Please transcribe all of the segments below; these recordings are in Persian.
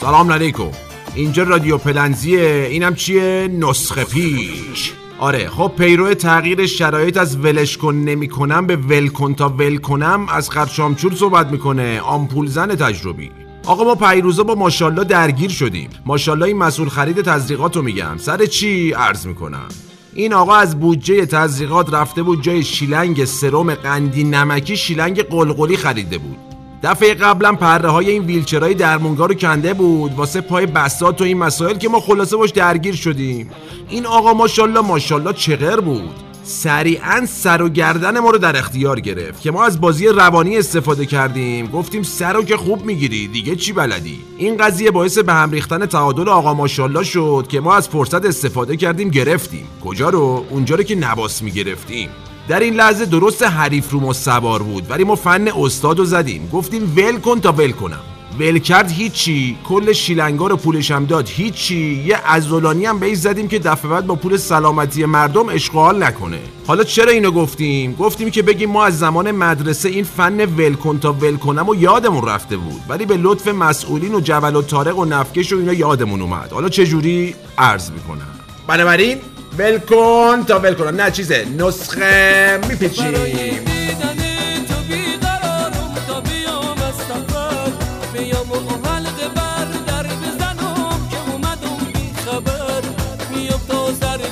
سلام علیکم. اینجا رادیو پلنزیه اینم چیه؟ نسخه پیش آره خب پیرو تغییر شرایط از ولش کن نمی کنم به ول کن تا ول کنم از خرشامچور صحبت می‌کنه. آمپول زن تجربی. آقا ما پیروزا با ماشالله درگیر شدیم. ماشالله این مسئول خرید تزریقات رو میگم. سر چی عرض می‌کنم؟ این آقا از بودجه تزریقات رفته بود جای شیلنگ سرم قندی نمکی شیلنگ قلقلی خریده بود. دفعه قبلا پره های این ویلچرهای درمونگا رو کنده بود. واسه پای بسات و این مسائل که ما خلاصه باش درگیر شدیم. این آقا ماشالله ماشالله چغر بود. سریعا سر و گردن ما رو در اختیار گرفت که ما از بازی روانی استفاده کردیم. گفتیم سر رو که خوب می‌گیری دیگه چی بلدی؟ این قضیه باعث به هم ریختن تعادل آقا ماشالله شد که ما از فرصت استفاده کردیم گرفتیم. کجا رو؟ اونجا رو که نباس می‌گرفتیم. در این لحظه درست حریف رو ما سوار بود ولی ما فن استاد رو زدیم. گفتیم ول کن تا ول کنم. ول کرد هیچی. کل شیلنگا رو پولش هم داد. هیچی. یه ازولانی هم بهش زدیم که دفعه بعد با پول سلامتی مردم اشغال نکنه. حالا چرا اینو گفتیم؟ گفتیم که بگیم ما از زمان مدرسه این فن ول کن تا ول کنم و یادمون رفته بود. ولی به لطف مسئولین و جبل و طارق و نفکش و اینا یادمون اومد. حالا چه جوری؟ عرض می‌کنم. بنابراین ول کن تا ول کنم نه چیزه. نسخه میپیچیم.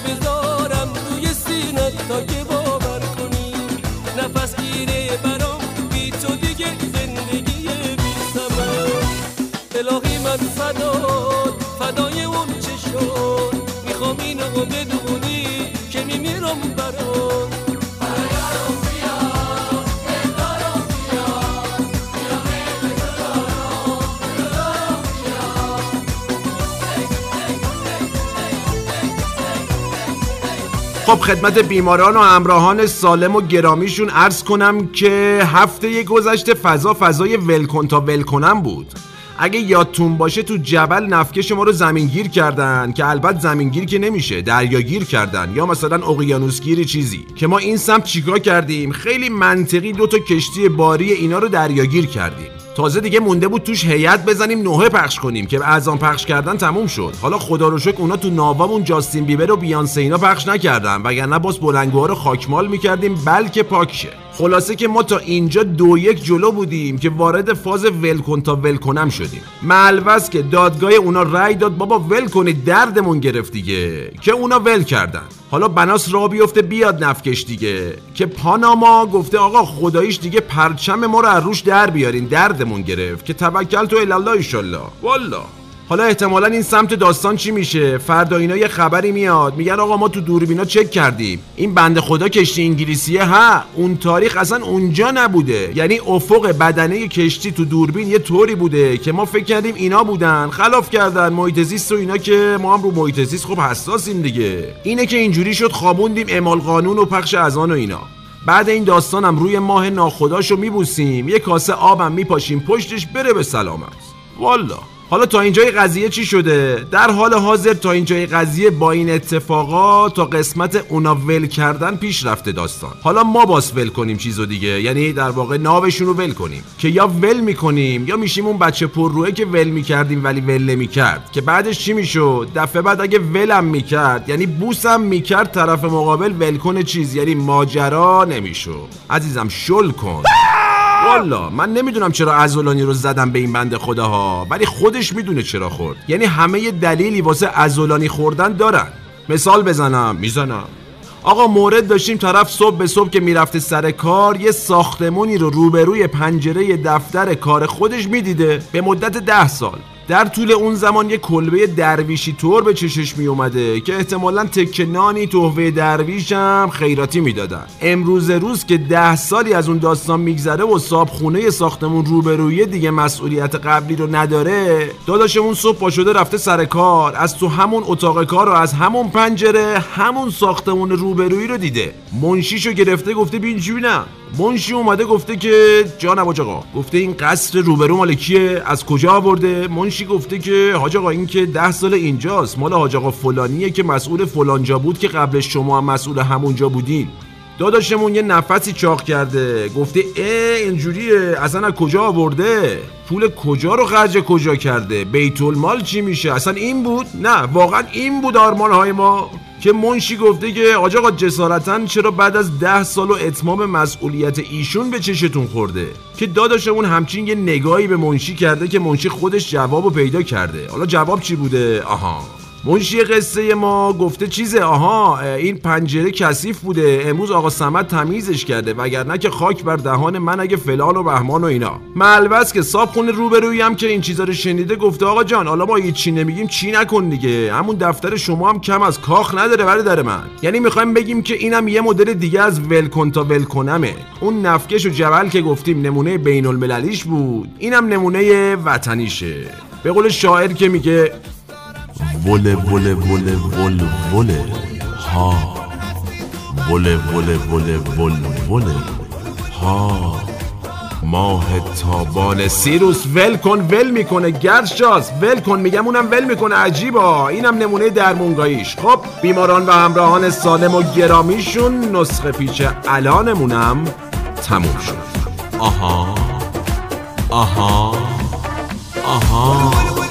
بذارم روی سینت تا که باور کنی. نفس گیره برام بی تو دیگه زندگی بی سمر الهی من فدای اون چه شد؟ می‌خوام اینو بدونی خب خدمت بیماران و همراهان سالم و گرامیشون عرض کنم که هفته گذشته فضا فضای ولکن تا ولکنم بود. اگه یادتون باشه تو جبل نفکش ما رو زمینگیر کردن که البته زمینگیر که نمیشه دریاگیر کردن یا مثلا اقیانوسگیری چیزی که ما این سمت چیکار کردیم؟ خیلی منطقی دو تا کشتی باری اینا رو دریاگیر کردیم. تازه دیگه مونده بود توش هیئت بزنیم نوه پخش کنیم که از آن پخش کردن تموم شد. حالا خدا رو شکر اونا تو ناوامون جاستین بیبر و بیانسه اینا پخش نکردن. وگرنه باز بلنگوها رو خاکمال می‌کردیم بلکه پاک شه خلاصه که ما تا اینجا دو یک جلو بودیم که وارد فاز ولکن تا ولکنم شدیم. ملوز که دادگاه اونا رأی داد بابا ول دردمون گرفت دیگه. که اونا ول کردن. حالا بناس را بیفته بیاد نفکش دیگه. که پاناما گفته آقا خداییش دیگه پرچم ما رو از روش در بیارین دردمون گرفت. که توکل تو الله ایشالله. والا حالا احتمالا این سمت داستان چی میشه؟ فردا اینا یه خبری میاد. میگن آقا ما تو دوربینا چک کردیم. این بنده خدا کشتی انگلیسیه ها؟ اون تاریخ اصلا اونجا نبوده. یعنی افق بدنه کشتی تو دوربین یه طوری بوده که ما فکر کردیم اینا بودن. خلاف کردن محیط زیست و اینا که ما هم رو محیط زیست خب حساسیم دیگه. اینه که اینجوری شد خوابوندیم اعمال قانون و پخش اذان و اینا. بعد این داستانم روی ماه ناخداشو میبوسیم. یه کاسه آبم میپاشیم پشتش بره به سلامت. والا حالا تا اینجای قضیه چی شده؟ در حال حاضر تا اینجای قضیه با این اتفاقا تا قسمت اونا ول کردن پیش رفته داستان. حالا ما باس ول کنیم چیزو دیگه. یعنی در واقع ناوشون رو ول کنیم. که یا ول می‌کنیم یا میشیم اون بچه پر که ول می‌کردیم ولی ول نمی‌کرد. که بعدش چی می‌شد؟ دفعه بعد اگه ولم می‌کرد یعنی بوسم می‌کرد طرف مقابل ول کنه چیز. یعنی ماجرا نمی‌شد. عزیزم شل کن. والا من نمی‌دونم چرا ازولانی رو زدم به این بنده خداها ولی خودش می‌دونه چرا خورد. یعنی همه دلیلی واسه ازولانی خوردن دارن. مثال بزنم. می‌زنم. آقا مورد داشتیم طرف صبح به صبح که می‌رفته سر کار یه ساختمونی رو روبروی پنجره دفتر کار خودش می‌دیده به مدت ده سال. در طول اون زمان یه کلبه درویشی طور به چشش می اومده که احتمالا تکه نانی تحفه درویش هم خیراتی می‌دادن. امروز روز که ده سالی از اون داستان میگذره و صاحب خونه ساختمون روبرویه دیگه مسئولیت قبلی رو نداره داداشمون صبح پا شده رفته سر کار از تو همون اتاق کار و از همون پنجره همون ساختمون روبرویی رو دیده. منشیشو گرفته گفته بین بینم منشی اومده گفته که جان حاج آقا گفته این قصر روبرو مال کیه؟ از کجا آورده؟ منشی گفته که حاج آقا این که ده سال اینجاست مال حاج فلانیه که مسئول فلانجا بود که قبل شما هم مسئول همونجا بودین. داداشمون یه نفسی چاق کرده گفته اه اینجوریه اصلا از کجا آورده؟ پول کجا رو خرج کجا کرده؟ بیت المال چی میشه؟ اصلا این بود؟ نه واقعا این بود آرمان های ما. که منشی گفته که آج آقا جسارتا چرا بعد از ده سال و اتمام مسئولیت ایشون به چشتون خورده؟ که داداشمون همچین یه نگاهی به منشی کرده که منشی خودش جوابو پیدا کرده. حالا جواب چی بوده؟ آها. منشی قصه ما گفته چیزه؟ آها این پنجره کثیف بوده. امروز آقا سمت تمیزش کرده. وگرنه که خاک بر دهان من اگه فلان و بهمان و اینا. ملبس که صاحب خونه روبرویی هم که این چیزا رو شنیده گفته آقا جان حالا ما چی نمیگیم چی نکن دیگه. همون دفتر شما هم کم از کاخ نداره برادر من. یعنی می‌خوایم بگیم که اینم یه مدل دیگه از ولکن تا ولکنمه. اون نفکش و جبل که گفتیم نمونه بین المللیش بود. اینم نمونه وطنیشه. به قول شاعر که میگه وله وله وله ول وله ها. وله وله وله ول وله ها. ماه تابان. سیروس ول کن ول می‌کنه. گرشاس ول کن. میگم اونم ول می‌کنه. عجیبا اینم نمونه درمونگاییش. خب بیماران و همراهان سالم و گرامیشون نسخه پیچ الانمونم تموم شد. آها. آها. آها.